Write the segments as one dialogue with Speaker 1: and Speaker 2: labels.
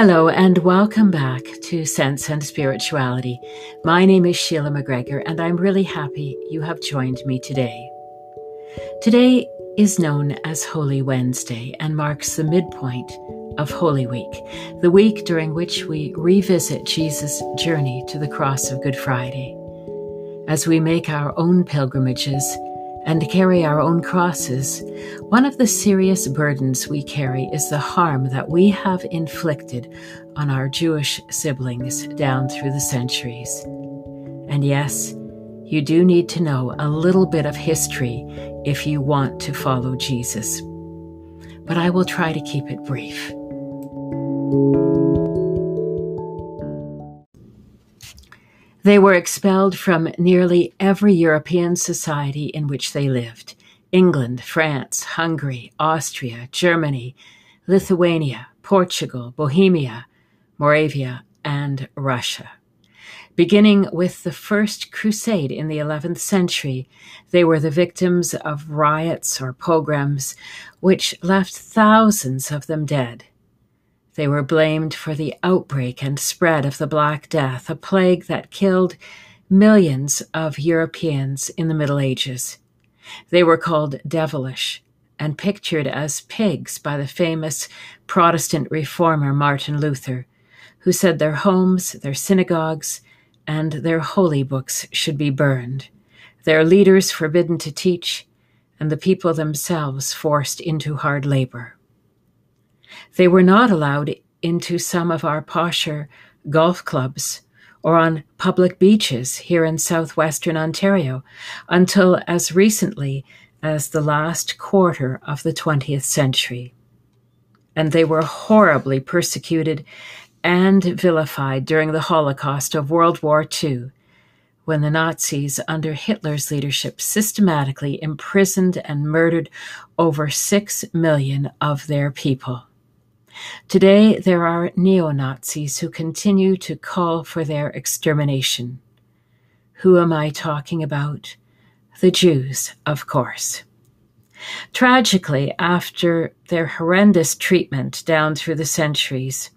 Speaker 1: Hello, and welcome back to Sense and Spirituality. My name is Sheila McGregor, and I'm really happy you have joined me today. Today is known as Holy Wednesday and marks the midpoint of Holy Week, the week during which we revisit Jesus' journey to the cross of Good Friday. As we make our own pilgrimages and carry our own crosses, one of the serious burdens we carry is the harm that we have inflicted on our Jewish siblings down through the centuries. And yes, you do need to know a little bit of history if you want to follow Jesus. But I will try to keep it brief. They were expelled from nearly every European society in which they lived England, France, Hungary, Austria, Germany, Lithuania, Portugal, Bohemia, Moravia, and Russia. Beginning with the First Crusade in the 11th century, they were the victims of riots or pogroms, which left thousands of them dead. They were blamed for the outbreak and spread of the Black Death, a plague that killed millions of Europeans in the Middle Ages. They were called devilish and pictured as pigs by the famous Protestant reformer Martin Luther, who said their homes, their synagogues, and their holy books should be burned, their leaders forbidden to teach, and the people themselves forced into hard labor. They were not allowed into some of our posher golf clubs or on public beaches here in southwestern Ontario until as recently as the last quarter of the 20th century. And they were horribly persecuted and vilified during the Holocaust of World War II, when the Nazis, under Hitler's leadership, systematically imprisoned and murdered over six million of their people. Today, there are neo Nazis who continue to call for their extermination. Who am I talking about? The Jews, of course. Tragically, after their horrendous treatment down through the centuries,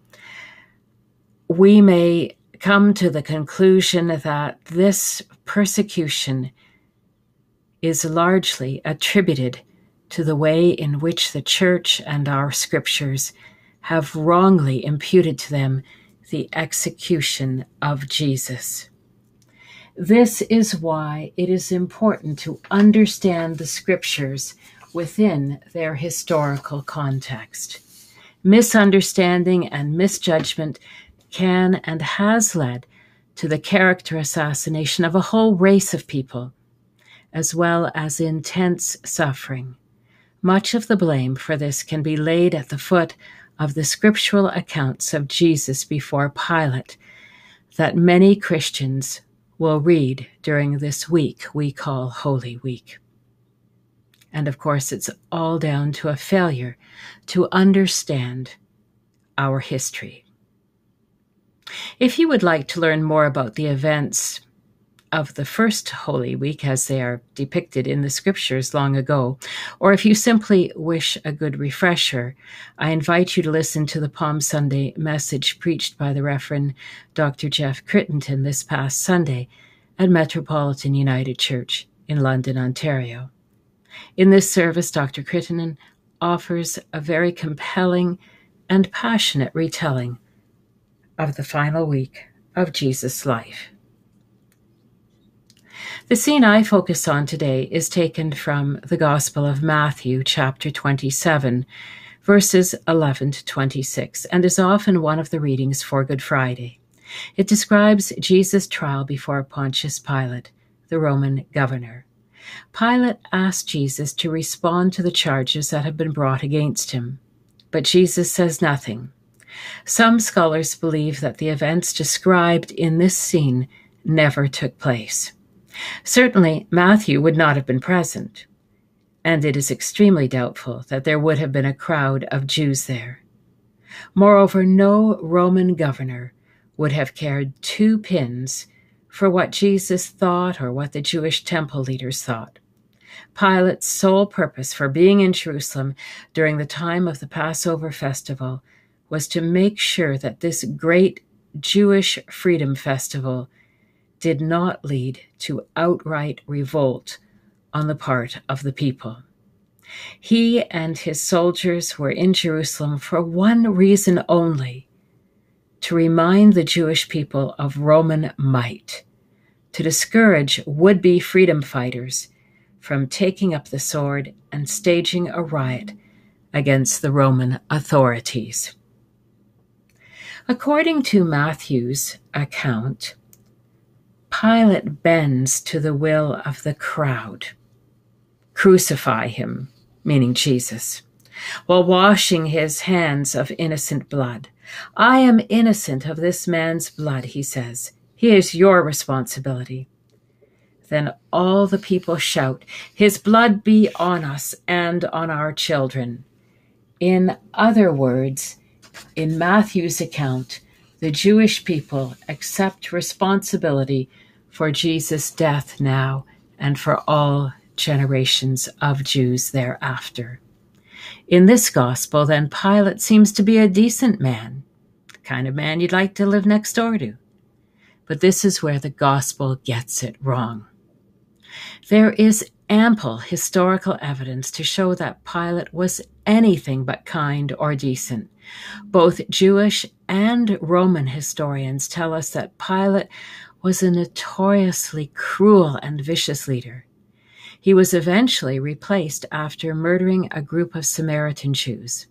Speaker 1: we may come to the conclusion that this persecution is largely attributed to the way in which the church and our scriptures have wrongly imputed to them the execution of Jesus. This is why it is important to understand the scriptures within their historical context. Misunderstanding and misjudgment can and has led to the character assassination of a whole race of people, as well as intense suffering. Much of the blame for this can be laid at the foot of the scriptural accounts of Jesus before Pilate that many Christians will read during this week we call Holy Week. And of course, it's all down to a failure to understand our history. If you would like to learn more about the events of the first Holy Week as they are depicted in the scriptures long ago, or if you simply wish a good refresher, I invite you to listen to the Palm Sunday message preached by the Reverend Dr. Jeff Crittenton this past Sunday at Metropolitan United Church in London, Ontario. In this service, Dr. Crittenton offers a very compelling and passionate retelling of the final week of Jesus' life. The scene I focus on today is taken from the Gospel of Matthew, chapter 27, verses 11 to 26, and is often one of the readings for Good Friday. It describes Jesus' trial before Pontius Pilate, the Roman governor. Pilate asked Jesus to respond to the charges that have been brought against him, but Jesus says nothing. Some scholars believe that the events described in this scene never took place. Certainly, Matthew would not have been present, and it is extremely doubtful that there would have been a crowd of Jews there. Moreover, no Roman governor would have cared two pins for what Jesus thought or what the Jewish temple leaders thought. Pilate's sole purpose for being in Jerusalem during the time of the Passover festival was to make sure that this great Jewish freedom festival did not lead to outright revolt on the part of the people. He and his soldiers were in Jerusalem for one reason only to remind the Jewish people of Roman might, to discourage would be freedom fighters from taking up the sword and staging a riot against the Roman authorities. According to Matthew's account, Pilate bends to the will of the crowd. Crucify him, meaning Jesus, while washing his hands of innocent blood. I am innocent of this man's blood, he says. He is your responsibility. Then all the people shout, His blood be on us and on our children. In other words, in Matthew's account, the Jewish people accept responsibility for Jesus' death now and for all generations of Jews thereafter. In this gospel, then, Pilate seems to be a decent man, the kind of man you'd like to live next door to. But this is where the gospel gets it wrong. There is ample historical evidence to show that Pilate was anything but kind or decent. Both Jewish and Roman historians tell us that Pilate was a notoriously cruel and vicious leader. He was eventually replaced after murdering a group of Samaritan Jews.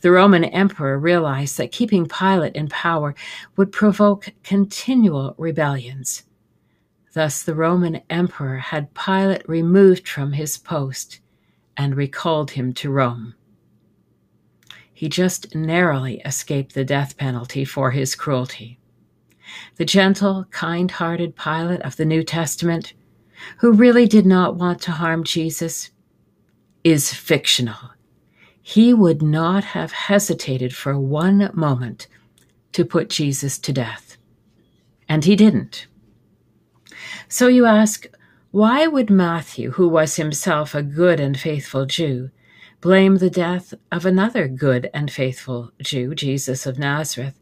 Speaker 1: The Roman emperor realized that keeping Pilate in power would provoke continual rebellions. Thus, the Roman emperor had Pilate removed from his post and recalled him to Rome. He just narrowly escaped the death penalty for his cruelty. The gentle, kind hearted Pilate of the New Testament, who really did not want to harm Jesus, is fictional. He would not have hesitated for one moment to put Jesus to death. And he didn't. So you ask, why would Matthew, who was himself a good and faithful Jew, blame the death of another good and faithful Jew, Jesus of Nazareth,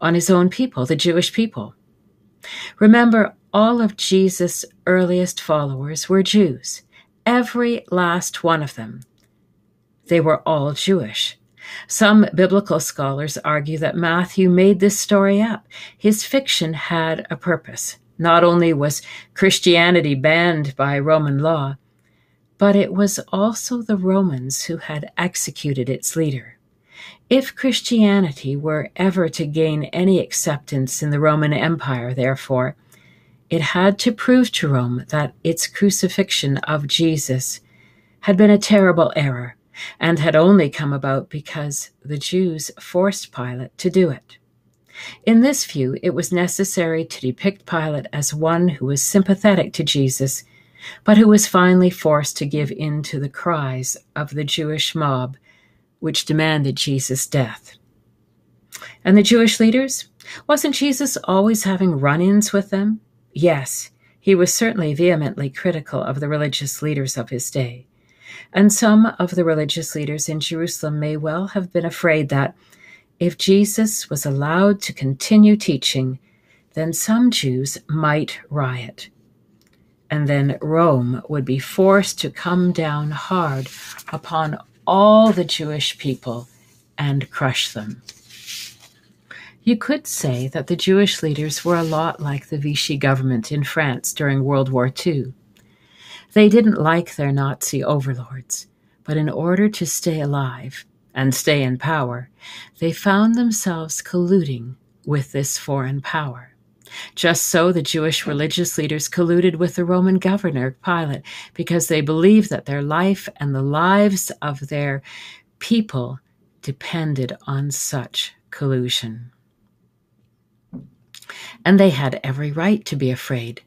Speaker 1: on his own people, the Jewish people? Remember, all of Jesus' earliest followers were Jews, every last one of them. They were all Jewish. Some biblical scholars argue that Matthew made this story up. His fiction had a purpose. Not only was Christianity banned by Roman law, but it was also the Romans who had executed its leader. If Christianity were ever to gain any acceptance in the Roman Empire, therefore, it had to prove to Rome that its crucifixion of Jesus had been a terrible error and had only come about because the Jews forced Pilate to do it. In this view, it was necessary to depict Pilate as one who was sympathetic to Jesus, but who was finally forced to give in to the cries of the Jewish mob, which demanded Jesus' death. And the Jewish leaders? Wasn't Jesus always having run ins with them? Yes, he was certainly vehemently critical of the religious leaders of his day. And some of the religious leaders in Jerusalem may well have been afraid that if Jesus was allowed to continue teaching, then some Jews might riot. And then Rome would be forced to come down hard upon all the Jewish people and crush them. You could say that the Jewish leaders were a lot like the Vichy government in France during World War II. They didn't like their Nazi overlords, but in order to stay alive and stay in power, they found themselves colluding with this foreign power. Just so, the Jewish religious leaders colluded with the Roman governor, Pilate, because they believed that their life and the lives of their people depended on such collusion. And they had every right to be afraid.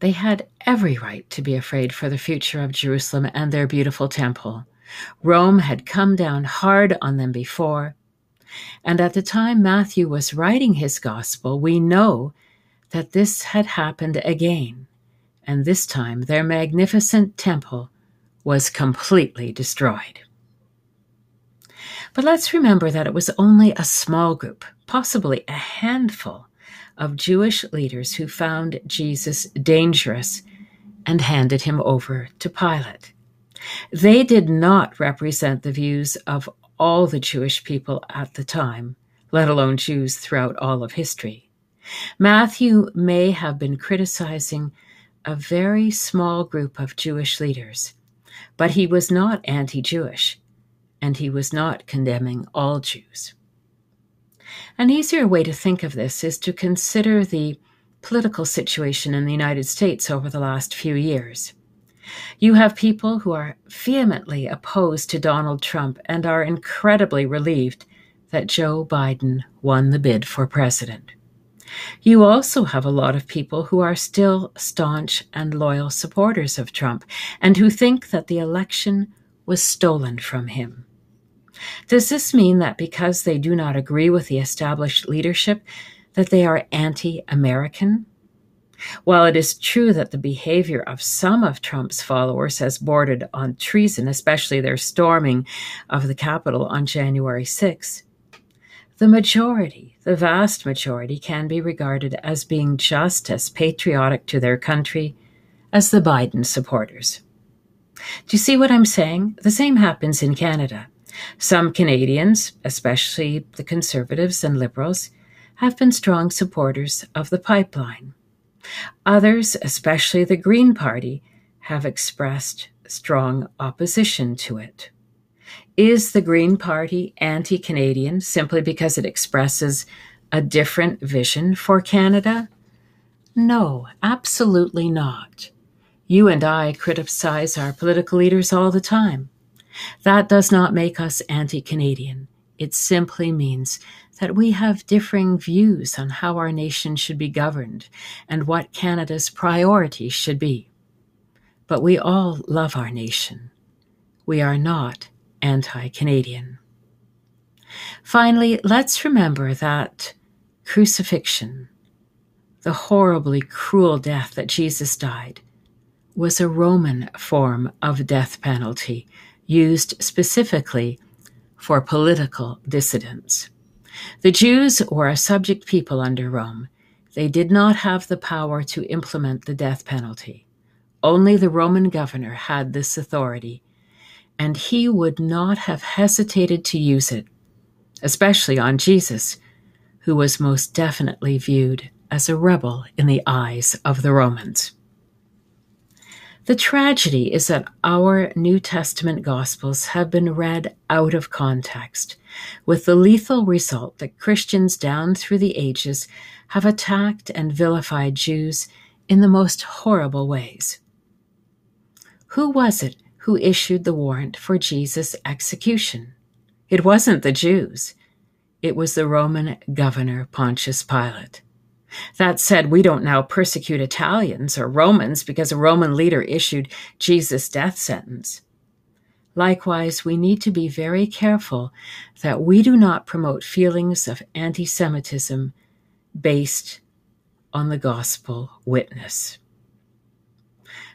Speaker 1: They had every right to be afraid for the future of Jerusalem and their beautiful temple. Rome had come down hard on them before. And at the time Matthew was writing his gospel, we know that this had happened again. And this time their magnificent temple was completely destroyed. But let's remember that it was only a small group, possibly a handful, of Jewish leaders who found Jesus dangerous and handed him over to Pilate. They did not represent the views of all the Jewish people at the time, let alone Jews throughout all of history. Matthew may have been criticizing a very small group of Jewish leaders, but he was not anti Jewish, and he was not condemning all Jews. An easier way to think of this is to consider the political situation in the United States over the last few years. You have people who are vehemently opposed to Donald Trump and are incredibly relieved that Joe Biden won the bid for president. You also have a lot of people who are still staunch and loyal supporters of Trump and who think that the election was stolen from him. Does this mean that because they do not agree with the established leadership, that they are anti American? While it is true that the behavior of some of Trump's followers has bordered on treason, especially their storming of the Capitol on January 6, the majority, the vast majority, can be regarded as being just as patriotic to their country as the Biden supporters. Do you see what I'm saying? The same happens in Canada. Some Canadians, especially the Conservatives and Liberals, have been strong supporters of the pipeline. Others, especially the Green Party, have expressed strong opposition to it. Is the Green Party anti Canadian simply because it expresses a different vision for Canada? No, absolutely not. You and I criticize our political leaders all the time. That does not make us anti Canadian. It simply means that we have differing views on how our nation should be governed and what Canada's priorities should be. But we all love our nation. We are not anti Canadian. Finally, let's remember that crucifixion, the horribly cruel death that Jesus died, was a Roman form of death penalty used specifically for political dissidents. The Jews were a subject people under Rome. They did not have the power to implement the death penalty. Only the Roman governor had this authority, and he would not have hesitated to use it, especially on Jesus, who was most definitely viewed as a rebel in the eyes of the Romans. The tragedy is that our New Testament Gospels have been read out of context, with the lethal result that Christians down through the ages have attacked and vilified Jews in the most horrible ways. Who was it who issued the warrant for Jesus' execution? It wasn't the Jews, it was the Roman governor Pontius Pilate. That said, we don't now persecute Italians or Romans because a Roman leader issued Jesus' death sentence. Likewise, we need to be very careful that we do not promote feelings of anti Semitism based on the gospel witness.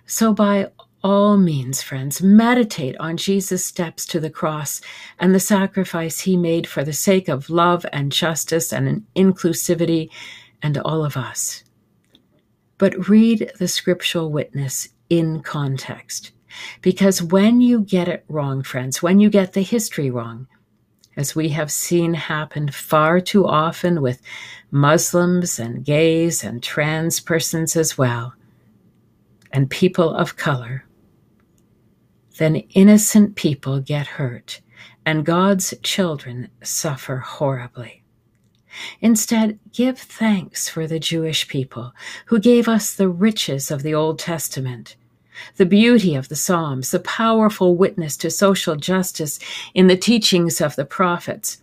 Speaker 1: So, by all means, friends, meditate on Jesus' steps to the cross and the sacrifice he made for the sake of love and justice and inclusivity and all of us. But read the scriptural witness in context. Because when you get it wrong, friends, when you get the history wrong, as we have seen happen far too often with Muslims and gays and trans persons as well, and people of color, then innocent people get hurt and God's children suffer horribly. Instead, give thanks for the Jewish people who gave us the riches of the Old Testament, the beauty of the Psalms, the powerful witness to social justice in the teachings of the prophets,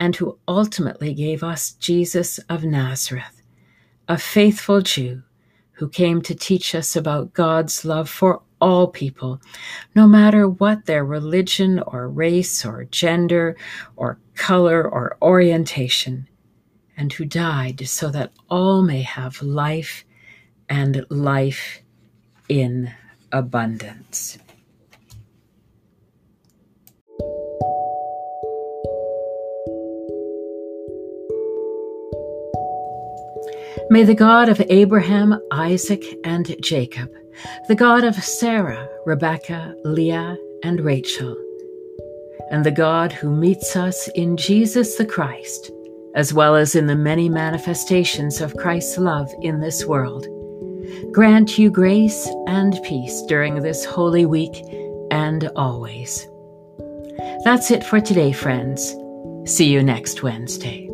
Speaker 1: and who ultimately gave us Jesus of Nazareth, a faithful Jew who came to teach us about God's love for all people, no matter what their religion or race or gender or color or orientation and who died so that all may have life and life in abundance. May the God of Abraham, Isaac, and Jacob, the God of Sarah, Rebekah, Leah, and Rachel, and the God who meets us in Jesus the Christ, as well as in the many manifestations of Christ's love in this world, grant you grace and peace during this holy week and always. That's it for today, friends. See you next Wednesday.